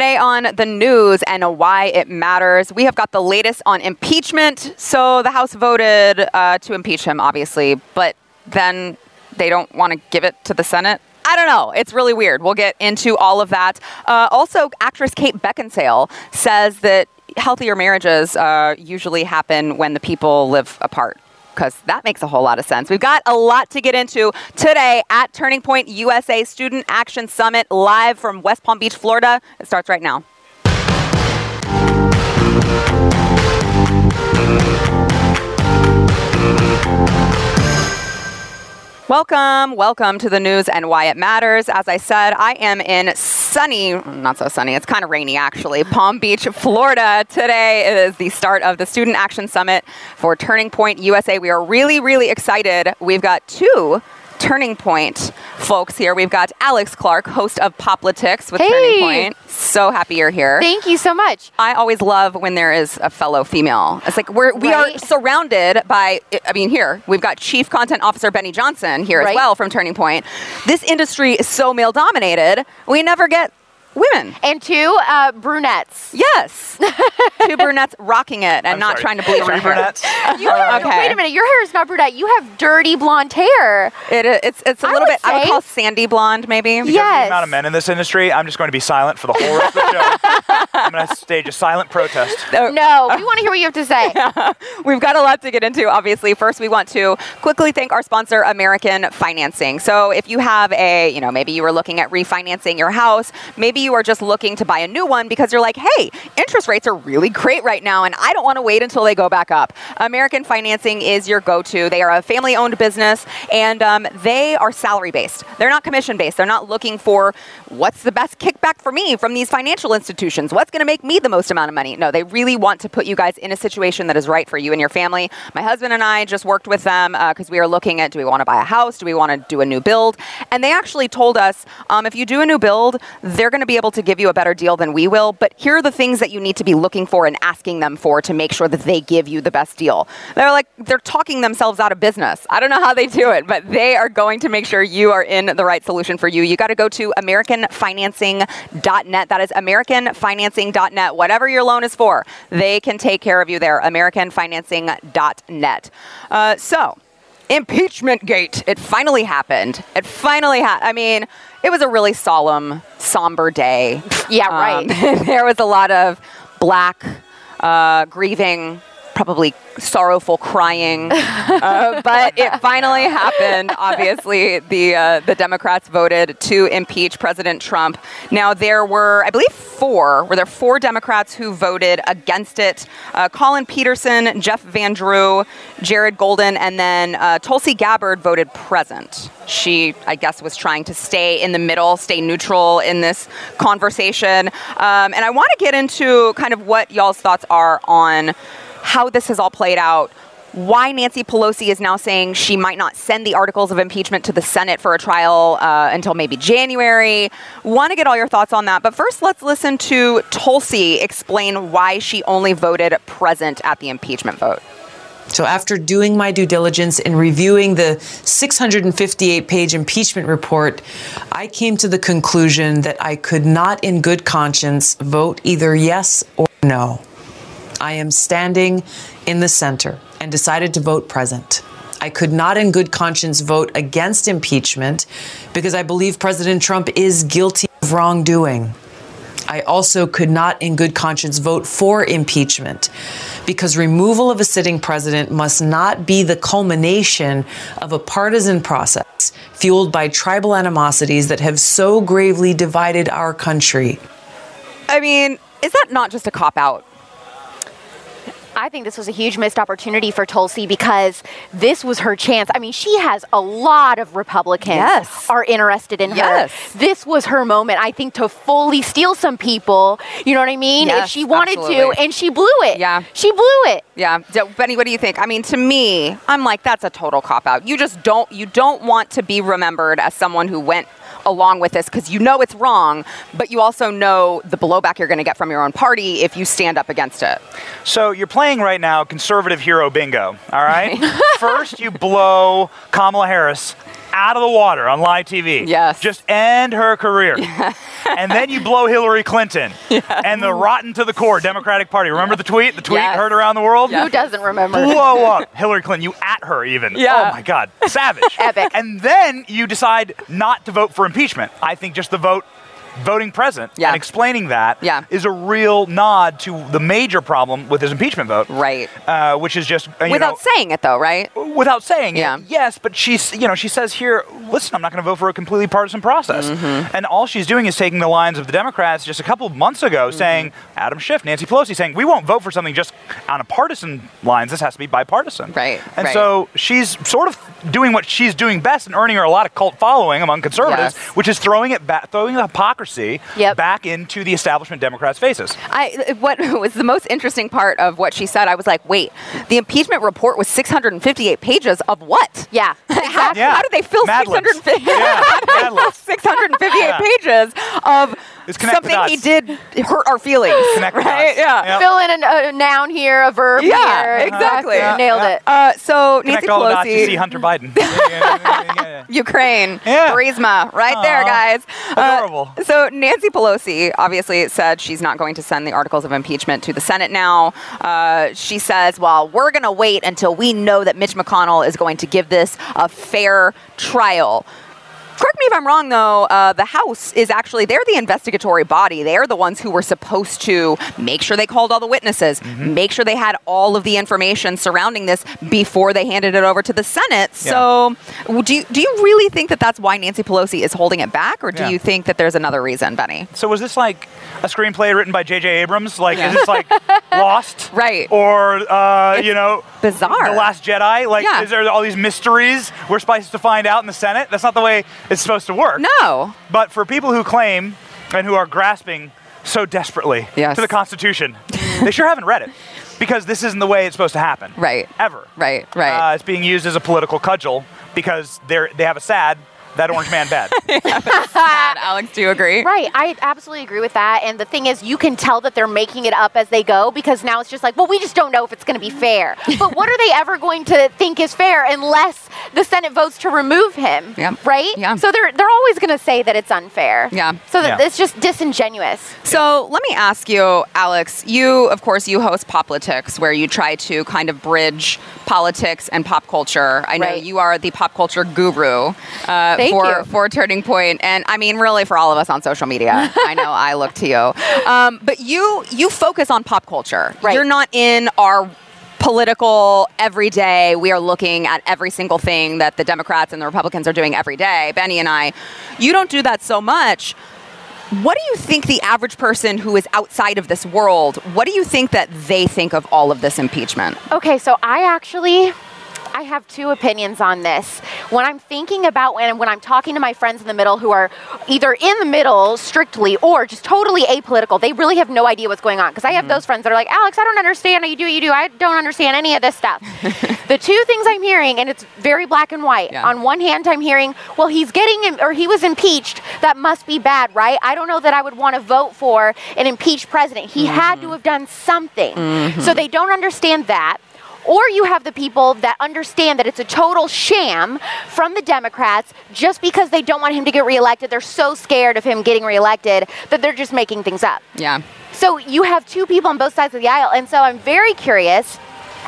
Today on the news and why it matters, we have got the latest on impeachment. So the House voted uh, to impeach him, obviously, but then they don't want to give it to the Senate. I don't know. It's really weird. We'll get into all of that. Uh, also, actress Kate Beckinsale says that healthier marriages uh, usually happen when the people live apart because that makes a whole lot of sense. We've got a lot to get into today at Turning Point USA Student Action Summit live from West Palm Beach, Florida. It starts right now. Welcome, welcome to the news and why it matters. As I said, I am in sunny, not so sunny, it's kind of rainy actually, Palm Beach, Florida. Today is the start of the Student Action Summit for Turning Point USA. We are really, really excited. We've got two Turning Point folks here. We've got Alex Clark, host of Poplitics with Hey. Turning Point. So happy you're here. Thank you so much. I always love when there is a fellow female. It's like we're we are surrounded by. I mean, here we've got Chief Content Officer Benny Johnson here as well from Turning Point. This industry is so male dominated. We never get women. And two, uh, brunettes. Yes, two brunettes rocking it and I'm not sorry, trying to bleach three our hair. brunettes. You have, Okay. Wait a minute, your hair is not brunette. You have dirty blonde hair. It, it's it's a I little would bit. I would say- call sandy blonde maybe. Because of Yes. the amount of men in this industry, I'm just going to be silent for the whole rest of the show. I'm going to stage a silent protest. Oh. No, we want to hear what you have to say. We've got a lot to get into, obviously. First, we want to quickly thank our sponsor, American Financing. So, if you have a, you know, maybe you were looking at refinancing your house, maybe you are just looking to buy a new one because you're like, hey, interest rates are really great right now, and I don't want to wait until they go back up. American Financing is your go to. They are a family owned business, and um, they are salary based. They're not commission based. They're not looking for what's the best kickback for me from these financial institutions, what's going to make me the most amount of money. No, they really want to put you guys in a situation that is right for you and your family. My husband and I just worked with them because we are looking at do we want to buy a house? Do we want to do a new build? And they actually told us um, if you do a new build, they're going to be able to give you a better deal than we will. But here are the things that you need to be looking for and asking them for to make sure that they give you the best deal. They're like, they're talking themselves out of business. I don't know how they do it, but they are going to make sure you are in the right solution for you. You got to go to AmericanFinancing.net. That is AmericanFinancing.net. Whatever your loan is for, they can take care of you there. AmericanFinancing.net. Uh, so, impeachment gate. It finally happened. It finally happened. I mean, it was a really solemn, somber day. Yeah, Um, right. there was a lot of black, uh, grieving, probably sorrowful crying, uh, but it finally happened. Obviously, the uh, the Democrats voted to impeach President Trump. Now there were, I believe, four. Were there four Democrats who voted against it? Uh, Collin Peterson, Jeff Van Drew, Jared Golden, and then uh, Tulsi Gabbard voted present. She, I guess, was trying to stay in the middle, stay neutral in this conversation. Um, and I want to get into kind of what y'all's thoughts are on how this has all played out. Why Nancy Pelosi is now saying she might not send the articles of impeachment to the Senate for a trial uh, until maybe January. Want to get all your thoughts on that. But first, let's listen to Tulsi explain why she only voted present at the impeachment vote. So, after doing my due diligence and reviewing the 658 page impeachment report, I came to the conclusion that I could not, in good conscience, vote either yes or no. I am standing in the center and decided to vote present. I could not, in good conscience, vote against impeachment because I believe President Trump is guilty of wrongdoing. I also could not, in good conscience, vote for impeachment because removal of a sitting president must not be the culmination of a partisan process fueled by tribal animosities that have so gravely divided our country. I mean, is that not just a cop out? I think this was a huge missed opportunity for Tulsi because this was her chance. I mean, she has a lot of Republicans Yes. are interested in Yes. her. This was her moment, I think, to fully steal some people. You know what I mean? Yes, if she wanted absolutely. to, and she blew it. Yeah. She blew it. Yeah, So, Benny, what do you think? I mean, to me, I'm like that's a total cop out. You just don't you don't want to be remembered as someone who went along with this because you know it's wrong, but you also know the blowback you're going to get from your own party if you stand up against it. So you're playing right now conservative hero bingo, all right? First, you blow Kamala Harris out of the water on live TV. Yes. Just end her career. and then you blow Hillary Clinton and the rotten to the core Democratic Party. Remember the tweet? The tweet Yes. heard around the world? Who doesn't remember? blow up Hillary Clinton. You at her even. Yeah. Oh my God. Savage. Epic. And then you decide not to vote for impeachment. I think just the vote. Voting present Yeah. and explaining that is Yeah. a real nod to the major problem with his impeachment vote, Right. uh, which is just uh, you Without know, saying it, though, right? without saying Yeah. it. Yes, but she's you know she says here, listen, I'm not going to vote for a completely partisan process, Mm-hmm. and all she's doing is taking the lines of the Democrats just a couple of months ago, Mm-hmm. saying Adam Schiff, Nancy Pelosi, saying we won't vote for something just on a partisan lines. This has to be bipartisan. Right, And right. so she's sort of doing what she's doing best and earning her a lot of cult following among conservatives, Yes. which is throwing it back, throwing the hypocrisy Yep. back into the establishment Democrats' faces. I what was the most interesting part of what she said? I was like, wait, the impeachment report was 658 pages of what? Yeah. How, Yeah. how did they fill Mad libs. 650 Yeah, how did they Mad 658 Yeah. pages of It's connect the something he did hurt our feelings? Connect right? Yeah. Yep. Fill in a, a noun here, a verb Yeah, here. exactly. Yeah, Nailed yeah. it. Uh, so Nancy Connect all the dots, you see Pelosi, Hunter Biden. Yeah, yeah, yeah, yeah, yeah. Ukraine, Yeah. Burisma, right there, Aw. guys. Uh, Adorable. So Nancy Pelosi obviously said she's not going to send the articles of impeachment to the Senate now. Uh, she says, "Well, we're going to wait until we know that Mitch McConnell is going to give this a fair trial." Correct me if I'm wrong, though. Uh, the House is actually, they're the investigatory body. They're the ones who were supposed to make sure they called all the witnesses, Mm-hmm. make sure they had all of the information surrounding this before they handed it over to the Senate. So, do you, do you really think that that's why Nancy Pelosi is holding it back, or do Yeah. you think that there's another reason, Benny? So was this like a screenplay written by J.J. Abrams? Like, Yeah. is this like Lost? Right. Or, uh, you know, bizarre. The Last Jedi? Like, Yeah. is there all these mysteries we're supposed to find out in the Senate? That's not the way it's supposed to work. No. But for people who claim and who are grasping so desperately Yes. to the Constitution, they sure haven't read it. Because this isn't the way it's supposed to happen. Right. Ever. Right, right. Uh, it's being used as a political cudgel because they're they have a sad that orange man bad. Sad. Alex, do you agree? Right, I absolutely agree with that. And the thing is, you can tell that they're making it up as they go because now it's just like, well, we just don't know if it's going to be fair. but what are they ever going to think is fair unless the Senate votes to remove him? Yep. Right. Yeah. So they're they're always going to say that it's unfair. Yeah. So that Yeah. it's just disingenuous. So let me ask you, Alex. You, of course, you host Poplitics, where you try to kind of bridge politics and pop culture. I know Right. you are the pop culture guru uh, Thank for you. for Turning Point, and I mean, really, for all of us on social media. I know I look to you, um, but you you focus on pop culture. Right. You're not in our political every day we are looking at every single thing that the democrats and the republicans are doing every day benny and i you don't do that so much what do you think the average person who is outside of this world, what do you think that they think of all of this impeachment? Okay, so I actually I have two opinions on this. When I'm thinking about when when I'm talking to my friends in the middle who are either in the middle strictly or just totally apolitical, they really have no idea what's going on. Because I have mm-hmm. those friends that are like, Alex, I don't understand how you do what you do. I don't understand any of this stuff. the two things I'm hearing, and it's very black and white. Yeah. On one hand, I'm hearing, well, he's getting im- or he was impeached. That must be bad, right? I don't know that I would want to vote for an impeached president. He mm-hmm. had to have done something. Mm-hmm. So they don't understand that. Or you have the people that understand that it's a total sham from the Democrats just because they don't want him to get reelected. They're so scared of him getting reelected that they're just making things up. Yeah. So you have two people on both sides of the aisle. And so I'm very curious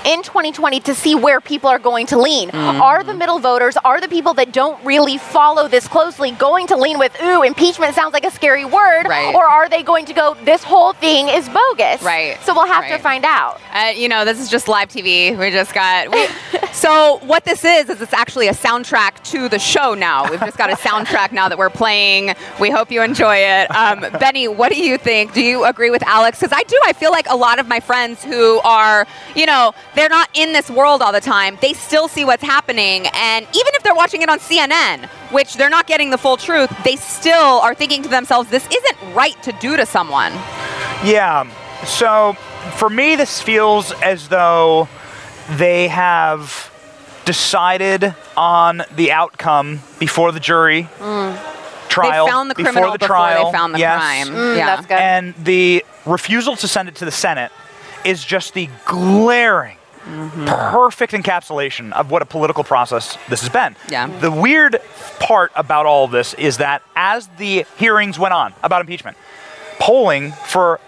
in 2020 to see where people are going to lean. Mm-hmm. Are the middle voters, are the people that don't really follow this closely going to lean with, ooh, impeachment sounds like a scary word? Right. Or are they going to go, this whole thing is bogus? Right. So we'll have Right. to find out. Uh, you know, this is just live TV. We just got. We, so what this is is it's actually a soundtrack to the show now. We've just got a soundtrack now that we're playing. We hope you enjoy it. Um, Benny, what do you think? Do you agree with Alex? Because I do. I feel like a lot of my friends who are, you know, they're not in this world all the time. They still see what's happening, and even if they're watching it on CNN, which they're not getting the full truth, they still are thinking to themselves, "This isn't right to do to someone." Yeah. So for me, this feels as though they have decided on the outcome before the jury trial. they found the before criminal the before trial. they found the yes. crime. Mm, yeah. that's good. And the refusal to send it to the Senate is just the glaring, perfect encapsulation of what a political process this has been. Yeah. The weird part about all of this is that as the hearings went on about impeachment, polling for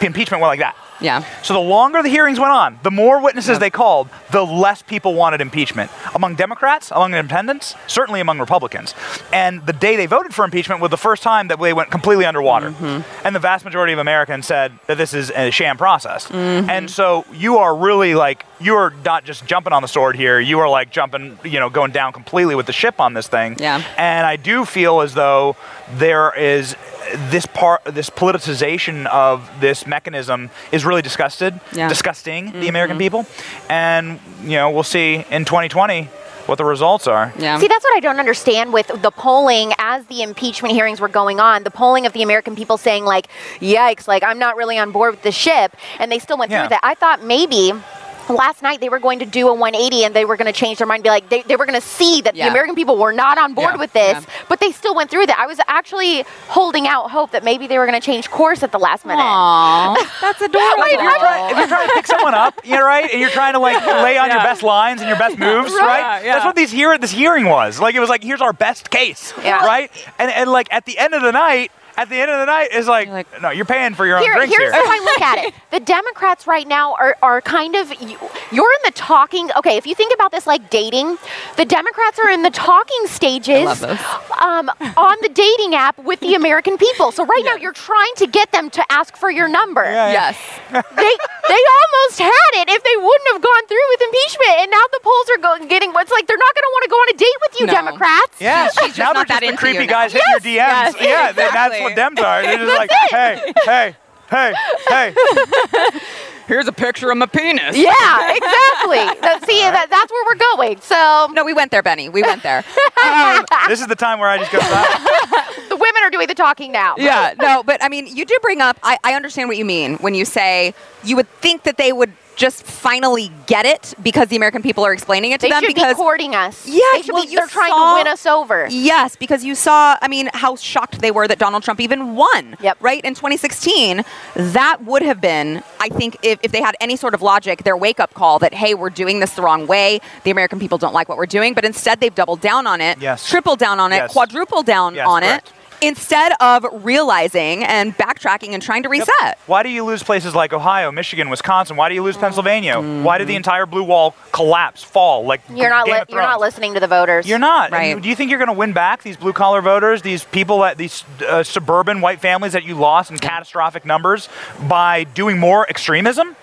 impeachment went like that. Yeah. So the longer the hearings went on, the more witnesses they called, the less people wanted impeachment. Among Democrats, among independents, certainly among Republicans. And the day they voted for impeachment was the first time that they went completely underwater. Mm-hmm. And the vast majority of Americans said that this is a sham process. Mm-hmm. And so you are really like, you are not just jumping on the sword here, you are like jumping, you know, going down completely with the ship on this thing. Yeah. And I do feel as though there is this part, this politicization of this mechanism is really disgusted, Yeah. disgusting the mm-hmm. American people, and you know we'll see in 2020 what the results are. Yeah. See, that's what I don't understand with the polling as the impeachment hearings were going on. The polling of the American people saying, like, yikes, like, I'm not really on board with the ship. And they still went Yeah. through that. I thought maybe. Last night they were going to do a 180 and they were going to change their mind, be like they, they were going to see that Yeah. the American people were not on board Yeah. with this, Yeah. but they still went through that. I was actually holding out hope that maybe they were going to change course at the last minute. Aww, that's adorable. Like, if, you're trying, if you're trying to pick someone up, you know, right, and you're trying to like lay on your best lines and your best moves, Right. right? Yeah. That's what these hear this hearing was. Like it was like, here's our best case, Yeah. right? And and like at the end of the night, at the end of the night is like, like- no, you're paying for your own Here, drinks here's here. how I look at it. The Democrats right now are, are kind of, you- you're in the talking, okay, if you think about this like dating, the Democrats are in the talking stages um, on the dating app with the American people. So right now you're trying to get them to ask for your number. Yeah, yeah. Yes. They, they almost had it if they wouldn't have gone through with impeachment. And now the polls are go- getting, it's like they're not going to want to go on a date with you, No. Democrats. Yeah, She's just now not they're that just the creepy you guys hitting your DMs. Yes, yeah, then that's what Dems are. They're just like, hey, hey, hey, hey. Here's a picture of my penis. Yeah, exactly. That- see, that, that's where we're going. So No, we went there, Benny. We went there. Um, This is the time where I just go, "Ah, the women are doing the talking now. yeah, no, but I mean, you do bring up. I, I understand what you mean when you say you would think that they would just finally get it because the American people are explaining it to They them should because be courting us. Yeah, they well, be. you They're trying to win us over. Yes, because you saw, I mean, how shocked they were that Donald Trump even won. Yep. Right? In 2016, that would have been, I think, if, if they had any sort of logic, their wake up call that, hey, we're doing this the wrong way. The American people don't like what we're doing. But instead, they've doubled down on it, Yes. tripled down on it, Yes. quadrupled down Yes, on correct. it, instead of realizing and backtracking and trying to Yep. reset. Why do you lose places like Ohio, Michigan, Wisconsin? Why do you lose Pennsylvania? Why Mm-hmm. did the entire blue wall collapse, fall? Like You're not. Li- you're not listening to the voters. You're not. Right. you- do you think you're going to win back these blue collar voters, these people, that these uh, suburban white families that you lost in catastrophic numbers by doing more extremism?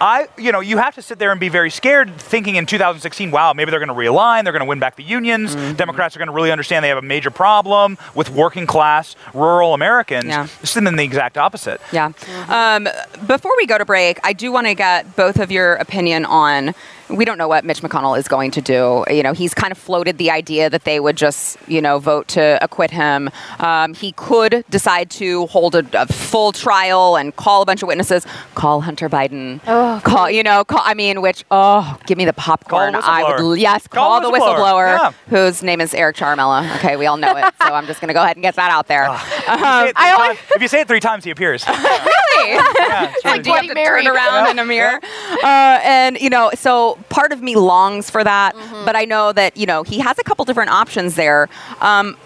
I, you know, you have to sit there and be very scared, thinking in 2016, wow, maybe they're going to realign, they're going to win back the unions. Mm-hmm. Democrats are going to really understand they have a major problem with working class, rural Americans. Yeah. This has been the exact opposite. Yeah. Um, before we go to break, I do want to get both of your opinion on. We don't know what Mitch McConnell is going to do. You know, he's kind of floated the idea that they would just, you know, vote to acquit him. Um, he could decide to hold a, a full trial and call a bunch of witnesses. Call Hunter Biden. Oh, call, you know, call. I mean, which oh, give me the popcorn. Call a I would yes, Call call, the whistleblower. whistleblower, Yeah. whose name is Eric Ciaramella. Okay, we all know it. So I'm just going to go ahead and get that out there. If you, say it three I always- times, if you say it three times, he appears. Really? Yeah, really like, do you have to Mary. turn around Yeah. in a mirror? Uh, and you know, so part of me longs for that, Mm-hmm. but I know that you know he has a couple different options there. Um,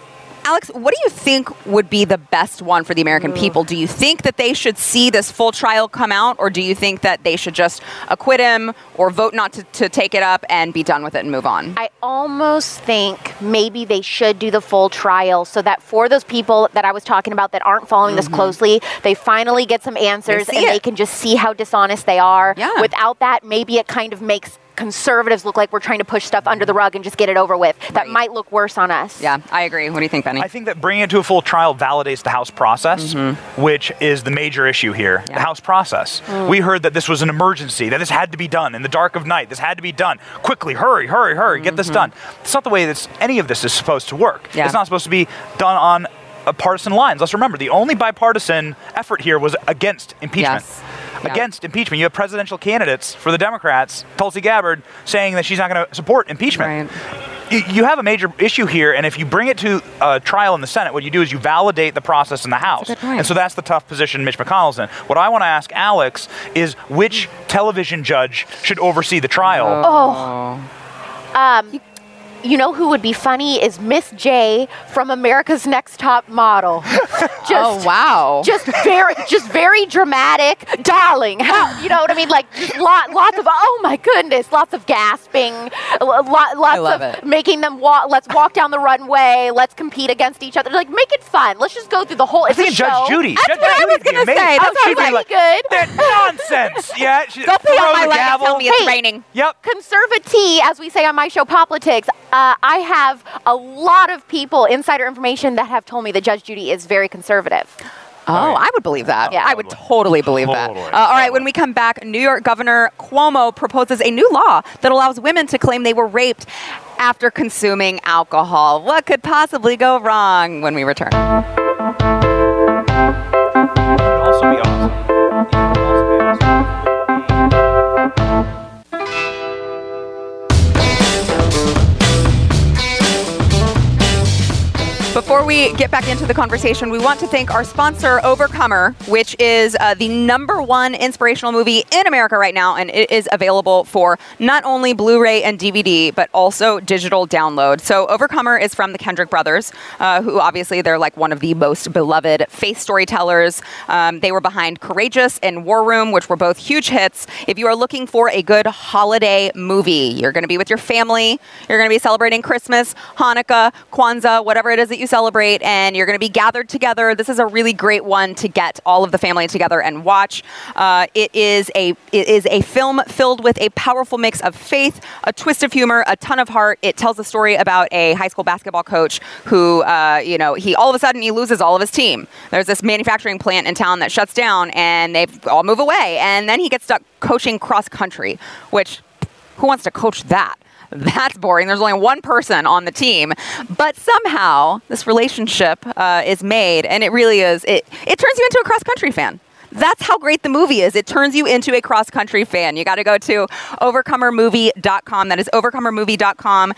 Alex, what do you think would be the best one for the American people? Do you think that they should see this full trial come out, or do you think that they should just acquit him or vote not to, to take it up and be done with it and move on? I almost think maybe they should do the full trial so that for those people that I was talking about that aren't following this closely, they finally get some answers Mm-hmm. and it. they can just see how dishonest they are. Yeah. Without that, maybe it kind of makes conservatives look like we're trying to push stuff under the rug and just get it over with. That Right. might look worse on us. yeah, I agree. What do you think, Benny? I think that bringing it to a full trial validates the House process, which is the major issue here. Mm-hmm. Yeah. The House process. We heard that this was an emergency, that this had to be done in the dark of night. This had to be done quickly. Hurry, hurry, hurry. Get this done. It's not the way that any of this is supposed to work. Mm-hmm. Yeah. It's not supposed to be done on uh, partisan lines. Let's remember, the only bipartisan effort here was against impeachment. Yes. Yeah. Against impeachment. You have presidential candidates for the Democrats, Tulsi Gabbard, saying that she's not going to support impeachment. Right. you have a major issue here, and if you bring it to a trial in the Senate, what you do is you validate the process in the House. good point. And so that's the tough position Mitch McConnell's in. What I want to ask Alex is which television judge should oversee the trial? Oh. Um, you know who would be funny is Miss J from America's Next Top Model. just, Oh, wow. Just very, just very dramatic, darling. How you know what I mean? Like lot, lots of oh my goodness, lots of gasping, lot, lots of it. making them walk. Let's walk down the runway. Let's compete against each other. Like make it fun. Let's just go through the whole. I It's a think Judge show. Judy. That's Judge what I Judy was would be gonna amazing. say. That's Oh, She'd be really like, good. "That nonsense. Yeah. She, Go pee throw on my the leg gavel. tell me it's Hey. raining. Yep. conservatee, as we say on my show, Poplitics, uh, I have a lot of people, insider information, that have told me that Judge Judy is very conservative. Oh, I would believe that. Yeah. I would totally believe Totally. that. Uh, all right, when we come back, New York Governor Cuomo proposes a new law that allows women to claim they were raped after consuming alcohol. What could possibly go wrong when we return? Before we get back into the conversation, we want to thank our sponsor, Overcomer, which is uh, the number one inspirational movie in America right now, and it is available for not only Blu-ray and DVD, but also digital download. So, Overcomer is from the Kendrick brothers, uh, who obviously they're like one of the most beloved faith storytellers. Um, they were behind Courageous and War Room, which were both huge hits. If you are looking for a good holiday movie, you're going to be with your family, you're going to be celebrating Christmas, Hanukkah, Kwanzaa, whatever it is that you celebrate, and you're going to be gathered together. This is a really great one to get all of the family together and watch. Uh, it is a it is a film filled with a powerful mix of faith, a twist of humor, a ton of heart. It tells a story about a high school basketball coach who, uh, you know, he all of a sudden he loses all of his team. There's this manufacturing plant in town that shuts down, and they all move away, and then he gets stuck coaching cross country, which who wants to coach that? That's boring. There's only one person on the team, but somehow this relationship uh, is made, and it really is. It it turns you into a cross country fan. That's how great the movie is. It turns you into a cross country fan. You got to go to overcomermovie.com. That is overcomermovie.com.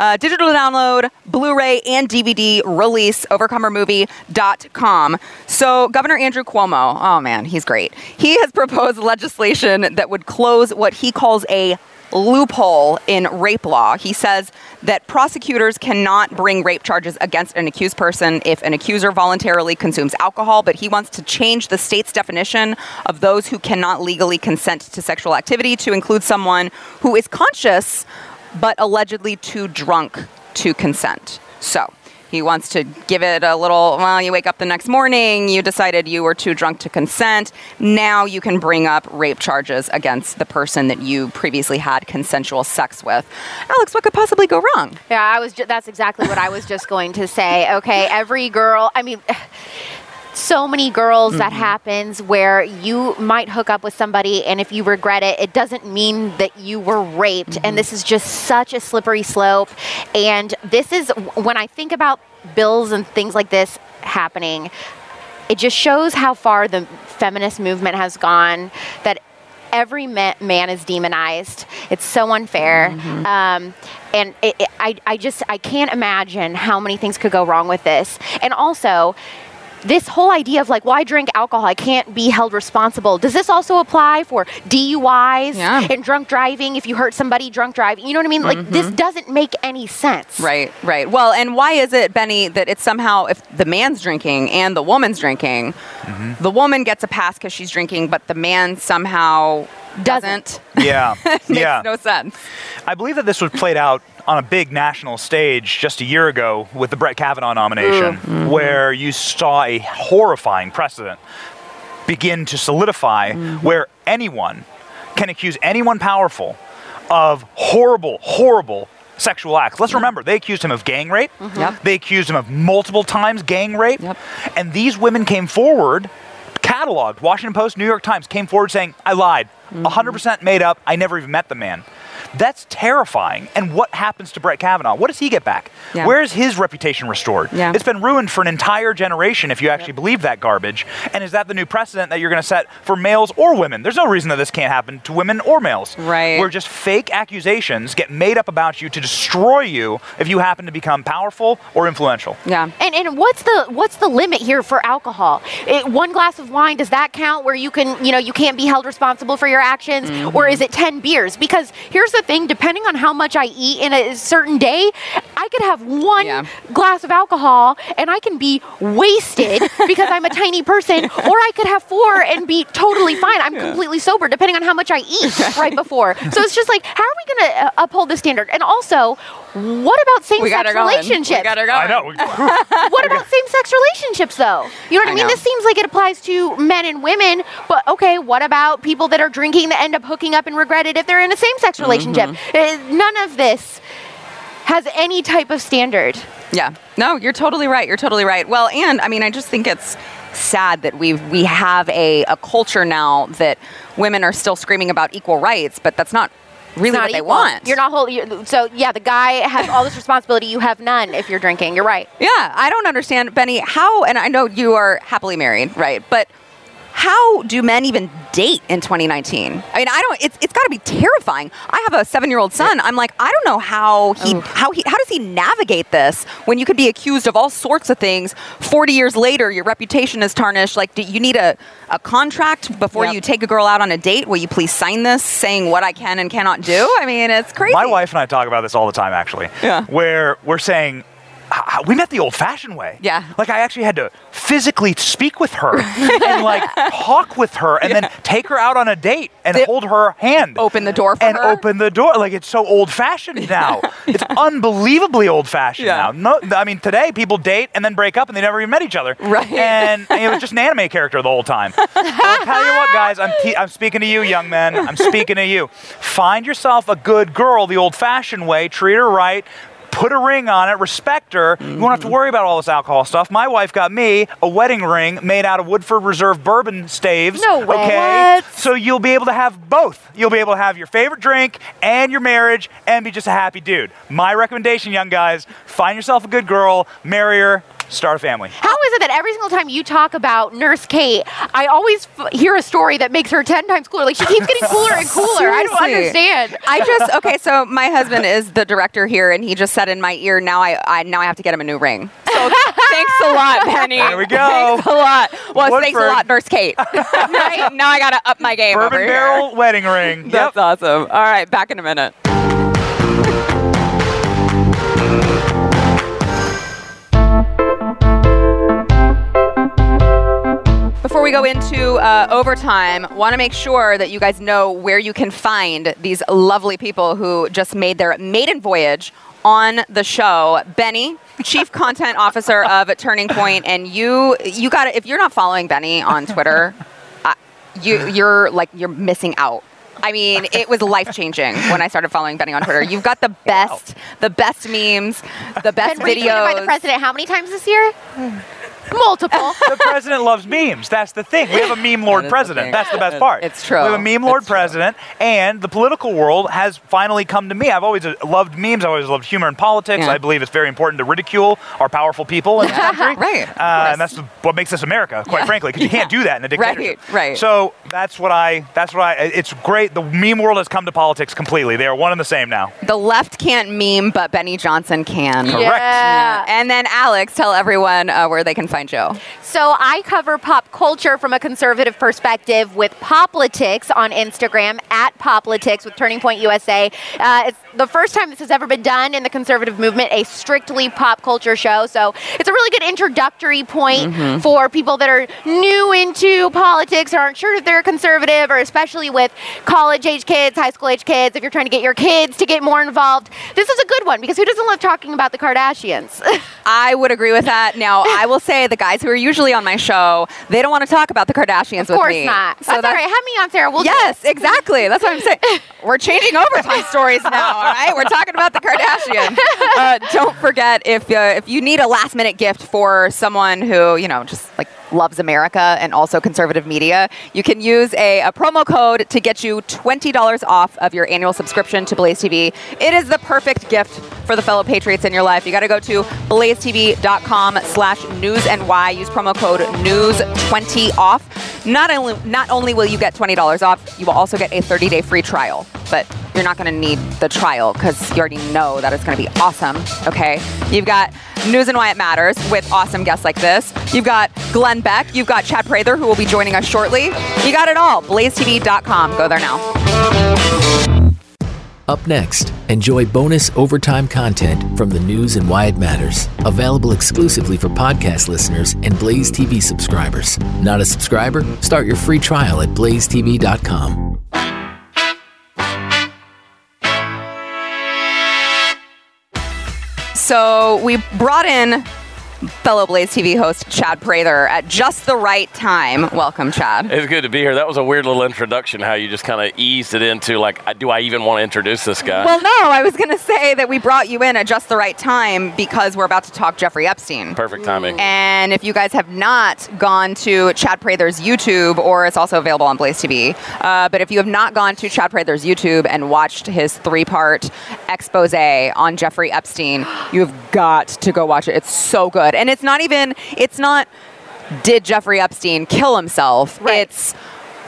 Uh, digital download, Blu ray, and DVD release, overcomermovie.com. So, Governor Andrew Cuomo, oh man, he's great. He has proposed legislation that would close what he calls a loophole in rape law. He says that prosecutors cannot bring rape charges against an accused person if an accuser voluntarily consumes alcohol, but he wants to change the state's definition of those who cannot legally consent to sexual activity to include someone who is conscious but allegedly too drunk to consent. So, he wants to give it a little, well, you wake up the next morning, you decided you were too drunk to consent. Now you can bring up rape charges against the person that you previously had consensual sex with. Alex, what could possibly go wrong? Yeah, I was. Ju- that's exactly what I was just going to say. Okay, every girl. I mean. So many girls that mm-hmm. happens where you might hook up with somebody, and if you regret it, it doesn't mean that you were raped. And mm-hmm. this is just such a slippery slope. And this is when I think about bills and things like this happening, it just shows how far the feminist movement has gone. That every ma- man is demonized. It's so unfair. Mm-hmm. Um, and it, it, I, I just I can't imagine how many things could go wrong with this. And also. This whole idea of like, why drink alcohol, I can't be held responsible. Does this also apply for DUIs Yeah. and drunk driving? If you hurt somebody drunk driving, you know what I mean? Like, this mm-hmm. doesn't make any sense. Right, right. Well, and why is it, Benny, that it's somehow if the man's drinking and the woman's drinking, mm-hmm. the woman gets a pass because she's drinking, but the man somehow doesn't? Yeah. Makes yeah. no sense. I believe that this was played out on a big national stage just a year ago with the Brett Kavanaugh nomination, mm, mm-hmm. where you saw a horrifying precedent begin to solidify mm-hmm. where anyone can accuse anyone powerful of horrible, horrible sexual acts. Let's remember, they accused him of gang rape. Mm-hmm. Yep. They accused him of multiple times gang rape. Yep. And these women came forward, cataloged, Washington Post, New York Times came forward saying, I lied. 100% made up. I never even met the man. That's terrifying. And what happens to Brett Kavanaugh? What does he get back? Yeah. Where is his reputation restored? Yeah. It's been ruined for an entire generation if you actually believe that garbage. And is that the new precedent that you're going to set for males or women? There's no reason that this can't happen to women or males. Right. Where just fake accusations get made up about you to destroy you if you happen to become powerful or influential. Yeah. And and what's the what's the limit here for alcohol? It, one glass of wine does that count where you can you know you can't be held responsible for your actions, mm-hmm. or is it ten beers? Because here's the thing: depending on how much I eat in a certain day, I could have one Yeah. glass of alcohol and I can be wasted because I'm a tiny person, or I could have four and be totally fine. I'm completely sober, depending on how much I eat right before. So it's just like, how are we going to uh, uphold the standard? And also, what about same-sex relationships? We got her going. I know. what about same-sex relationships though you know what i, I mean know. this seems like it applies to men and women but okay what about people that are drinking that end up hooking up and regret it if they're in a same-sex Mm-hmm. relationship Uh, none of this has any type of standard Yeah. No, you're totally right. You're totally right. Well, and I mean, I just think it's sad that we we have a, a culture now that women are still screaming about equal rights, but that's not really what they want. you're not holding you're, so yeah the guy has all this responsibility you have none if you're drinking you're right Yeah, I don't understand, Benny, how, and I know you are happily married, right? But how do men even date in 2019? I mean, I don't. It's it's got to be terrifying. I have a seven year old son. I'm like, I don't know how he how he how does he navigate this when you could be accused of all sorts of things. 40 years later, your reputation is tarnished. Like, do you need a a contract before Yep. you take a girl out on a date? Will you please sign this saying what I can and cannot do? I mean, it's crazy. My wife and I talk about this all the time, actually. Yeah. Where we're saying, "Ah, we met the old fashioned way. Yeah. Like I actually had to physically speak with her and like talk with her and then take her out on a date and They- hold her hand. Open the door for her. and her? open the door. Like it's so old fashioned now. It's unbelievably old fashioned Yeah. now. No, I mean, today people date and then break up and they never even met each other. Right. And it was just an anime character the whole time. I'll tell you what, guys, I'm, te- I'm speaking to you, young men. I'm speaking to you. Find yourself a good girl the old fashioned way, treat her right. Put a ring on it, respect her. You won't have to mm-hmm. worry about all this alcohol stuff. My wife got me a wedding ring made out of Woodford Reserve bourbon staves. No way. Okay. What? So you'll be able to have both. You'll be able to have your favorite drink and your marriage and be just a happy dude. My recommendation, young guys, find yourself a good girl, marry her, start a family. How is it that every single time you talk about Nurse Kate, I always f- hear a story that makes her 10 times cooler? Like she keeps getting cooler and cooler. I don't understand. I just okay. So my husband is the director here, and he just said in my ear, "Now I, I now I have to get him a new ring." So thanks a lot, Benny. There we go. Thanks a lot. Well, thanks a lot, Nurse Kate. right now I gotta up my game Bourbon over barrel wedding ring. here. That's awesome. All right, back in a minute. Before we go into uh, overtime, want to make sure that you guys know where you can find these lovely people who just made their maiden voyage on the show. Benny, Chief Content Officer of Turning Point, and you you got to if you're not following Benny on Twitter, uh, you you're like you're missing out. I mean, it was life changing when I started following Benny on Twitter. You've got the best, the best memes, the best Been retweeted by the president how many times this year? Multiple. the president loves memes. That's the thing. We have a meme lord That is the president. thing. That's the best part. It's true. We have a meme lord It's true. president, and the political world has finally come to me. I've always uh, loved memes. I've always loved humor and politics. Yeah. I believe it's very important to ridicule our powerful people in the country. Right, Uh, and that's what makes us America, quite frankly, because you can't do that in a dictatorship. Right, right. So that's what I. That's what I. It's great. The meme world has come to politics completely. They are one and the same now. The left can't meme, but Benny Johnson can. Correct. Yeah. And then Alex, tell everyone uh, where they can find So I cover pop culture from a conservative perspective with Poplitics on Instagram at Poplitics with Turning Point USA. Uh, the first time this has ever been done in the conservative movement, a strictly pop culture show. So it's a really good introductory point mm-hmm. for people that are new into politics or aren't sure if they're conservative, or especially with college age kids, high school age kids. If you're trying to get your kids to get more involved, this is a good one because who doesn't love talking about the Kardashians? I would agree with that. Now, I will say the guys who are usually on my show, they don't want to talk about the Kardashians of course me. not. So that's all right. Have me on, Sarah. We'll. Yes, exactly. That's what I'm saying. We're changing overtime stories now. All right, we're talking about the Kardashians. Uh, don't forget if uh, if you need a last minute gift for someone who you know just like loves America and also conservative media, you can use a, a promo code to get you $20 off of your annual subscription to Blaze TV. It is the perfect gift for the fellow patriots in your life. You got to go to blazetv.com slash news and why. Use promo code news20 off. Not only, not only will you get $20 off, you will also get a 30-day free trial. But you're not going to need the trial because you already know that it's going to be awesome. Okay, you've got news and why it matters with awesome guests like this. You've got Glenn Beck. You've got Chad Prather, who will be joining us shortly. You got it all. BlazeTV.com. Go there now. Up next, enjoy bonus overtime content from the news and why it matters. Available exclusively for podcast listeners and Blaze TV subscribers. Not a subscriber? Start your free trial at blazetv.com. So we brought in fellow Blaze TV host Chad Prather at just the right time. Welcome, Chad. It's good to be here. That was a weird little introduction, how you just kind of eased it into, like, do I even want to introduce this guy? Well, no, I was going to say that we brought you in at just the right time because we're about to talk Jeffrey Epstein. Perfect timing. And if you guys have not gone to Chad Prather's YouTube, or it's also available on Blaze TV, uh, but if you have not gone to Chad Prather's YouTube and watched his three part expose on Jeffrey Epstein, you've got to go watch it. It's so good. And it's not even, it's not, did Jeffrey Epstein kill himself? Right. It's,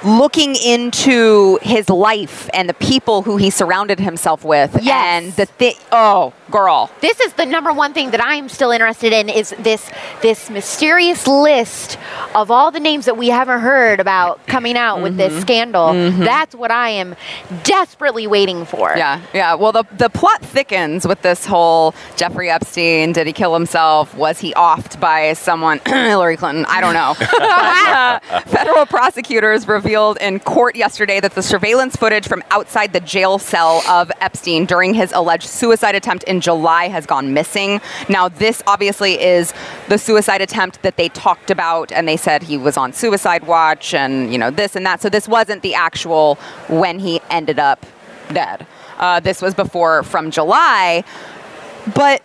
looking into his life and the people who he surrounded himself with Yes. and the thing oh girl this is the number one thing that I am still interested in is this this mysterious list of all the names that we haven't heard about coming out with Mm-hmm. this scandal. That's what I am desperately waiting for. Yeah, yeah. Well, the, the plot thickens with this whole Jeffrey Epstein. Did he kill himself? Was he offed by someone? Hillary Clinton? I don't know. But, uh, federal prosecutors revealed in court yesterday that the surveillance footage from outside the jail cell of Epstein during his alleged suicide attempt in July has gone missing. Now, this obviously is the suicide attempt that they talked about, and they said he was on suicide watch and, you know, this and that. So this wasn't the actual when he ended up dead. Uh, this was before from July, but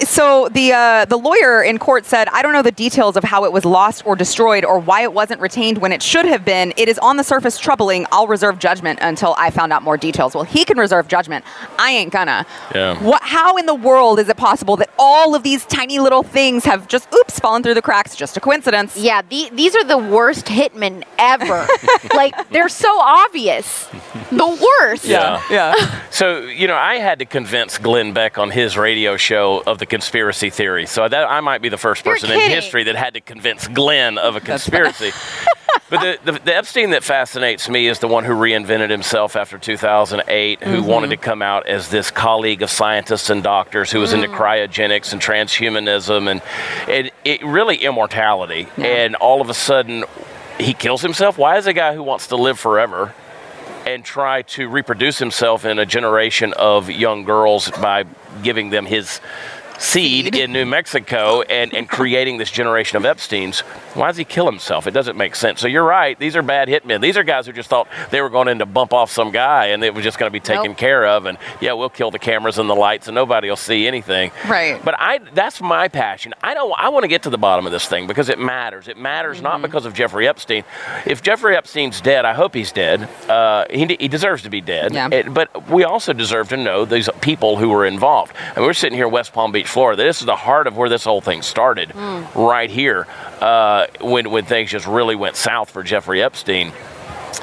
so the uh, the lawyer in court said, "I don't know the details of how it was lost or destroyed or why it wasn't retained when it should have been. It is on the surface troubling. I'll reserve judgment until I found out more details." Well, he can reserve judgment. I ain't gonna. Yeah. What? How in the world is it possible that all of these tiny little things have just oops fallen through the cracks? Just a coincidence? Yeah, the, these are the worst hitmen ever. like they're so obvious. The worst. Yeah. Yeah. So, you know, I had to convince Glenn Beck on his radio show of the conspiracy theory. So that I might be the first person in history that had to convince Glenn of a conspiracy. but the, the, the Epstein that fascinates me is the one who reinvented himself after 2008, who Mm-hmm. wanted to come out as this colleague of scientists and doctors who was into Mm. cryogenics and transhumanism and it, it really immortality. And all of a sudden, he kills himself. Why is a guy who wants to live forever? and try to reproduce himself in a generation of young girls by giving them his seed in New Mexico and, and creating this generation of Epstein's. Why does he kill himself? It doesn't make sense. So you're right. These are bad hitmen. These are guys who just thought they were going in to bump off some guy and it was just going to be taken Nope. care of. And yeah, we'll kill the cameras and the lights and nobody will see anything. Right. But I that's my passion. I don't I want to get to the bottom of this thing because it matters. It matters Mm-hmm. not because of Jeffrey Epstein. If Jeffrey Epstein's dead, I hope he's dead. Uh, he, he deserves to be dead. Yeah. It- but we also deserve to know these people who were involved. And we're sitting here in West Palm Beach, Florida. This is the heart of where this whole thing started, right here, uh, when when things just really went south for Jeffrey Epstein.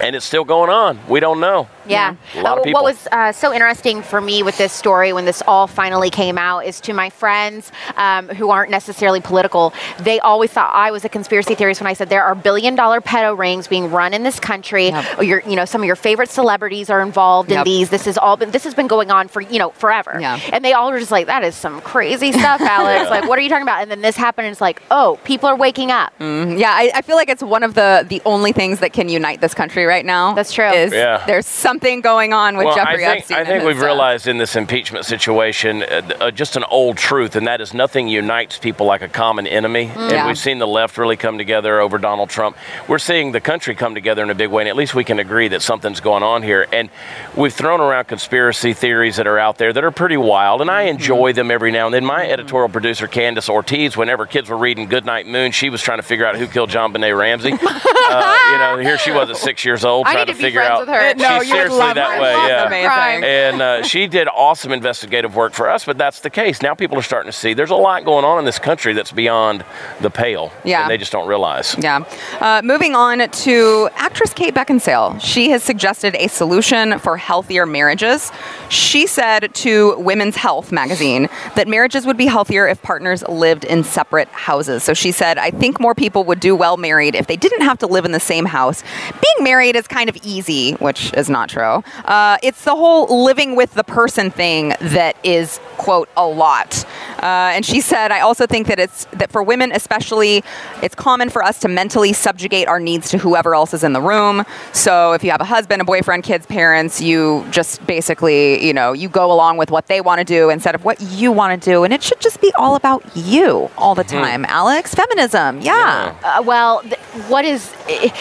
And it's still going on. We don't know. Yeah. A lot of Uh, people. What was uh, so interesting for me with this story when this all finally came out is to my friends um, who aren't necessarily political, they always thought I was a conspiracy theorist when I said there are billion dollar pedo rings being run in this country. Yep. Or your, you know, some of your favorite celebrities are involved in these. This has all been this has been going on for you know forever. Yeah. And they all were just like, that is some crazy stuff, Alex. Like, what are you talking about? And then this happened, and it's like, oh, people are waking up. Yeah, I, I feel like it's one of the the only things that can unite this country country right now. That's true. Is Yeah. there's something going on with well, Jeffrey I think, Epstein. I think we've uh, realized in this impeachment situation uh, uh, just an old truth, and that is nothing unites people like a common enemy. And Yeah. we've seen the left really come together over Donald Trump. We're seeing the country come together in a big way, and at least we can agree that something's going on here. And we've thrown around conspiracy theories that are out there that are pretty wild, and I enjoy them every now and then. My editorial producer, Candace Ortiz, whenever kids were reading Goodnight Moon, she was trying to figure out who killed JonBenét Ramsey. uh, you know, here she was at six years old I trying need to to be figure out. with her. No, She's you would seriously that her. way. Yeah. And uh, she did awesome investigative work for us, but that's the case. Now people are starting to see there's a lot going on in this country that's beyond the pale. Yeah. And they just don't realize. Yeah. Uh, moving on to actress Kate Beckinsale. She has suggested a solution for healthier marriages. She said to Women's Health magazine that marriages would be healthier if partners lived in separate houses. So she said, I think more people would do well married if they didn't have to live in the same house. Being married is kind of easy, which is not true. Uh, it's the whole living with the person thing that is, quote, a lot. Uh, and she said, I also think that it's that for women especially, it's common for us to mentally subjugate our needs to whoever else is in the room. So if you have a husband, a boyfriend, kids, parents, you just basically, you know, you go along with what they want to do instead of what you want to do, and it should just be all about you all the time. Alex, feminism, yeah. Uh, well, th- what is.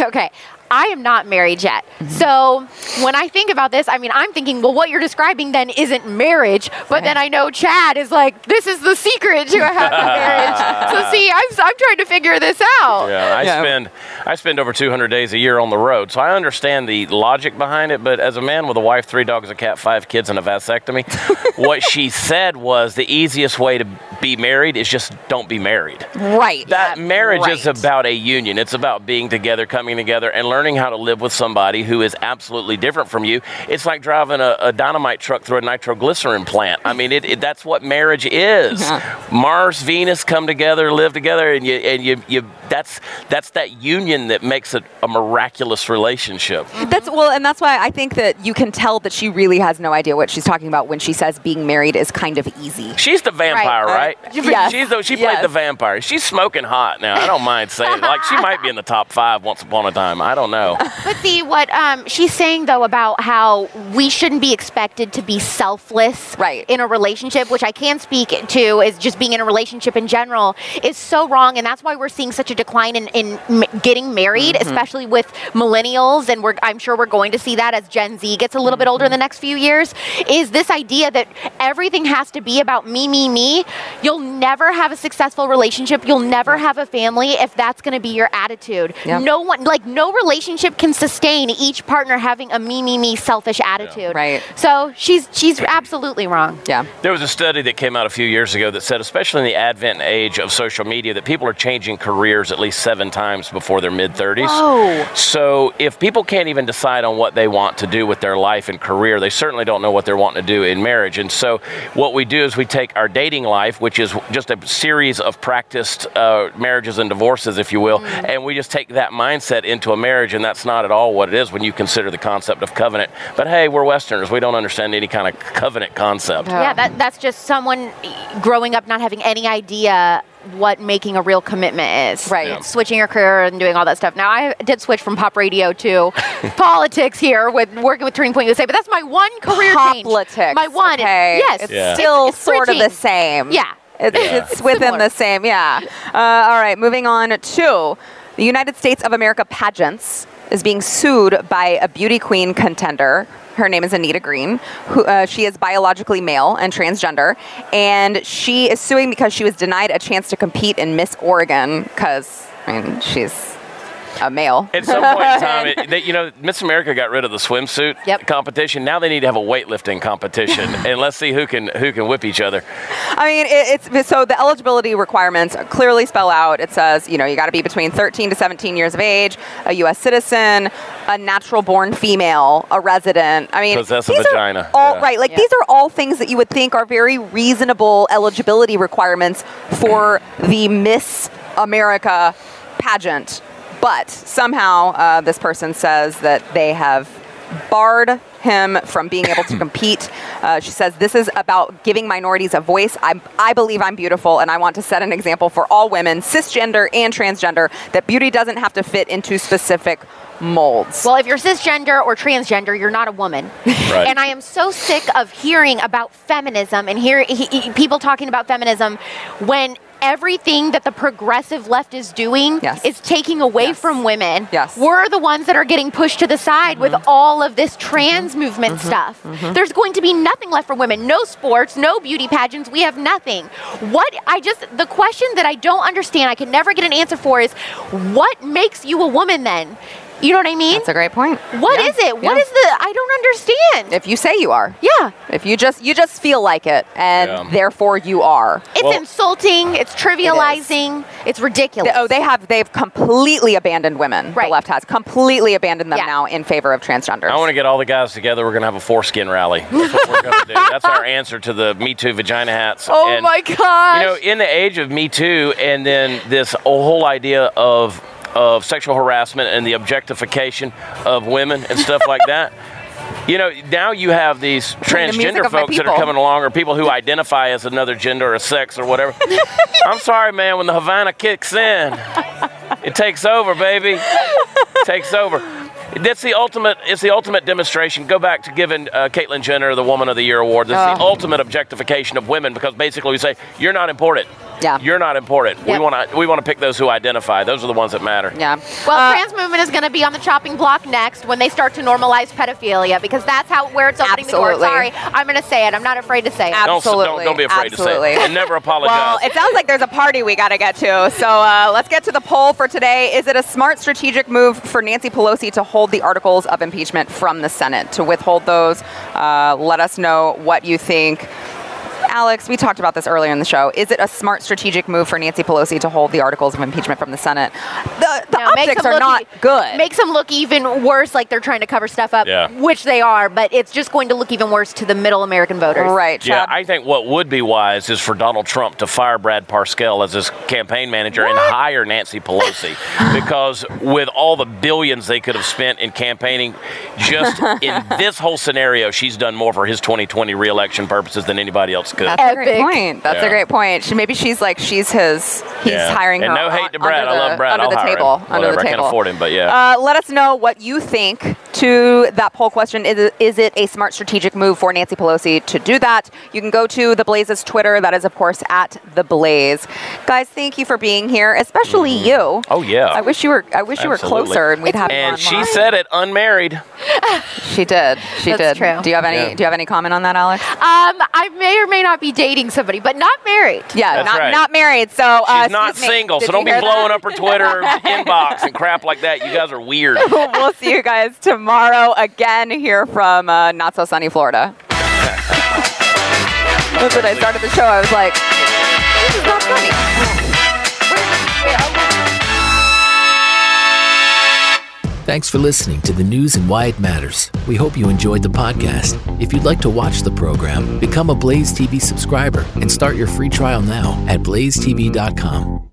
Okay. I am not married yet. Mm-hmm. So when I think about this, I mean, I'm thinking, well, what you're describing then isn't marriage. But then I know Chad is like, this is the secret to a happy marriage. So see, I'm, I'm trying to figure this out. Yeah, I Yeah. spend I spend over 200 days a year on the road, so I understand the logic behind it. But as a man with a wife, three dogs, a cat, five kids, and a vasectomy, what she said was the easiest way to be married is just don't be married. Right. That marriage is about a union. It's about being together, coming together, and learning how to live with somebody who is absolutely different from you. It's like driving a, a dynamite truck through a nitroglycerin plant. I mean, it, it, that's what marriage is. Mars, Venus come together, live together, and you and you you. That's that's that union that makes it a miraculous relationship. Mm-hmm. That's well, and that's why I think that you can tell that she really has no idea what she's talking about when she says being married is kind of easy. She's the vampire, Right, right? right. Yes, She's the, she played yes. the vampire. She's smoking hot now. I don't mind saying it. Like she might be in the top five once upon a time. I don't know. But see what um, she's saying though about how we shouldn't be expected to be selfless Right. in a relationship, which I can speak to is just being in a relationship in general, is so wrong, and that's why we're seeing such a decline in, in m- getting married, especially with millennials, and we're I'm sure we're going to see that as Gen Z gets a little bit older in the next few years. Is this idea that everything has to be about me, me, me? You'll never have a successful relationship. You'll never have a family if that's going to be your attitude. Yep. No one, like no relationship can sustain each partner having a me, me, me selfish attitude. Right. So she's she's absolutely wrong. Yeah. There was a study that came out a few years ago that said, especially in the advent age of social media, that people are changing careers at least seven times before their mid 30s. Whoa. So if people can't even decide on what they want to do with their life and career, they certainly don't know what they're wanting to do in marriage. And so what we do is we take our dating life, which is just a series of practiced uh, marriages and divorces, if you will, and we just take that mindset into a marriage, and that's not at all what it is when you consider the concept of covenant. But hey, we're Westerners. We don't understand any kind of covenant concept. Yeah, that, that's just someone growing up not having any idea what making a real commitment is. Right. Yeah. Switching your career and doing all that stuff. Now, I did switch from pop radio to politics here with working with Turning Point USA, but that's my one career change. Politics. My one. Okay. Yes. It's Yeah. still It's sort of the same. Yeah. It's, Yeah. it's within Similar. the same. Yeah. Uh, all right. Moving on to the United States of America pageants is being sued by a beauty queen contender. Her name is Anita Green. Who, uh, she is biologically male and transgender, and she is suing because she was denied a chance to compete in Miss Oregon because I mean she's a male. At some point in time, it, they, you know, Miss America got rid of the swimsuit Yep. competition. Now they need to have a weightlifting competition, and let's see who can who can whip each other. I mean, it, it's so the eligibility requirements clearly spell out. It says, you know, you got to be between 13 to 17 years of age, a U.S. citizen, a natural-born female, a resident. I mean, Possess a vagina, All yeah. right, like Yeah. these are all things that you would think are very reasonable eligibility requirements for the Miss America pageant. But somehow, uh, this person says that they have barred him from being able to compete. Uh, she says, This is about giving minorities a voice. I, I believe I'm beautiful, and I want to set an example for all women, cisgender and transgender, that beauty doesn't have to fit into specific molds. Well, if you're cisgender or transgender, you're not a woman. Right. And I am so sick of hearing about feminism and hear he, he- people talking about feminism when everything that the progressive left is doing Yes. is taking away Yes. from women. Yes. Mm-hmm. We're the ones that are getting pushed to the side with mm-hmm. all of this trans mm-hmm. movement mm-hmm. stuff. There's going to be nothing left for women. No sports, no beauty pageants. We have nothing. What I just the question that I don't understand, I can never get an answer for is what makes you a woman then? You know what I mean? That's a great point. What Yeah. is it? What Yeah. is the? I don't understand. If you say you are. yeah, If you just you just feel like it, and Yeah. therefore you are. it's Well- insulting. It's trivializing. it's ridiculous. Oh, they have they've completely abandoned women. Right. The left has completely abandoned them Yeah. now in favor of transgenders. I want to get all the guys together. We're going to have a foreskin rally. That's what we're going to do. That's our answer to the Me Too vagina hats. oh And, my god! You know, in the age of Me Too, and then this whole idea of of sexual harassment and the objectification of women and stuff like that. You know, now you have these Playing the transgender folks that are coming along, or people who identify as another gender or sex or whatever. I'm sorry, man. When the Havana kicks in, it takes over, baby. takes over. That's the ultimate. It's the ultimate demonstration. Go back to giving uh, Caitlyn Jenner the Woman of the Year award. That's the Oh. ultimate objectification of women because basically we say you're not important. Yeah. You're not important. We want to. We want to pick those who identify. Those are the ones that matter. yeah. well, Uh, trans movement is going to be on the chopping block next when they start to normalize pedophilia because that's how where it's opening Absolutely. the door. Sorry, I'm going to say it. I'm not afraid to say it. Ab- Don't, Absolutely. don't, don't be afraid Absolutely. to say it. And never apologize. Well, it sounds like there's a party we got to get to. So uh, let's get to the poll for today. Is it a smart strategic move for Nancy Pelosi to hold the articles of impeachment from the Senate? To withhold those, uh, let us know what you think. Alex, we talked about this earlier in the show. Is it a smart strategic move for Nancy Pelosi to hold the articles of impeachment from the Senate? The, the No, makes optics are not e- good. Makes them look even worse, like they're trying to cover stuff up, Yeah. which they are. But it's just going to look even worse to the middle American voters. right, yeah, I think what would be wise is for Donald Trump to fire Brad Parscale as his campaign manager and hire Nancy Pelosi because with all the billions they could have spent in campaigning, just in this whole scenario, she's done more for his 2020 reelection purposes than anybody else could. That's a great point. That's Yeah. a great point. She, maybe she's like she's his. He's Yeah. hiring and her. no hate on- to Brad. I the, love Brad. Under I'll the hire him. table. Under Whatever. the I can't afford him, but yeah. Uh, let us know what you think to that poll question. Is it, is it a smart strategic move for Nancy Pelosi to do that? You can go to the Blaze's Twitter. That is, of course, at the Blaze. Guys, thank you for being here, especially you. Oh, yeah. I wish you were. I wish you were closer, and we'd have you and she said it unmarried. she did. She That's did. true. Do you have any? Yeah. Do you have any comment on that, Alex? Um, I may or may not be dating somebody, but not married. Yeah, That's not right. not married. So uh, She's not excuse me. single, so don't be blowing that? up her Twitter inbox and crap like that. You guys are weird. we'll see you guys tomorrow again here from uh, not so sunny Florida. That's when I started the show. I was like, this is not funny. Thanks for listening to the news and why it matters. We hope you enjoyed the podcast. If you'd like to watch the program, become a Blaze TV subscriber and start your free trial now at blazetv.com.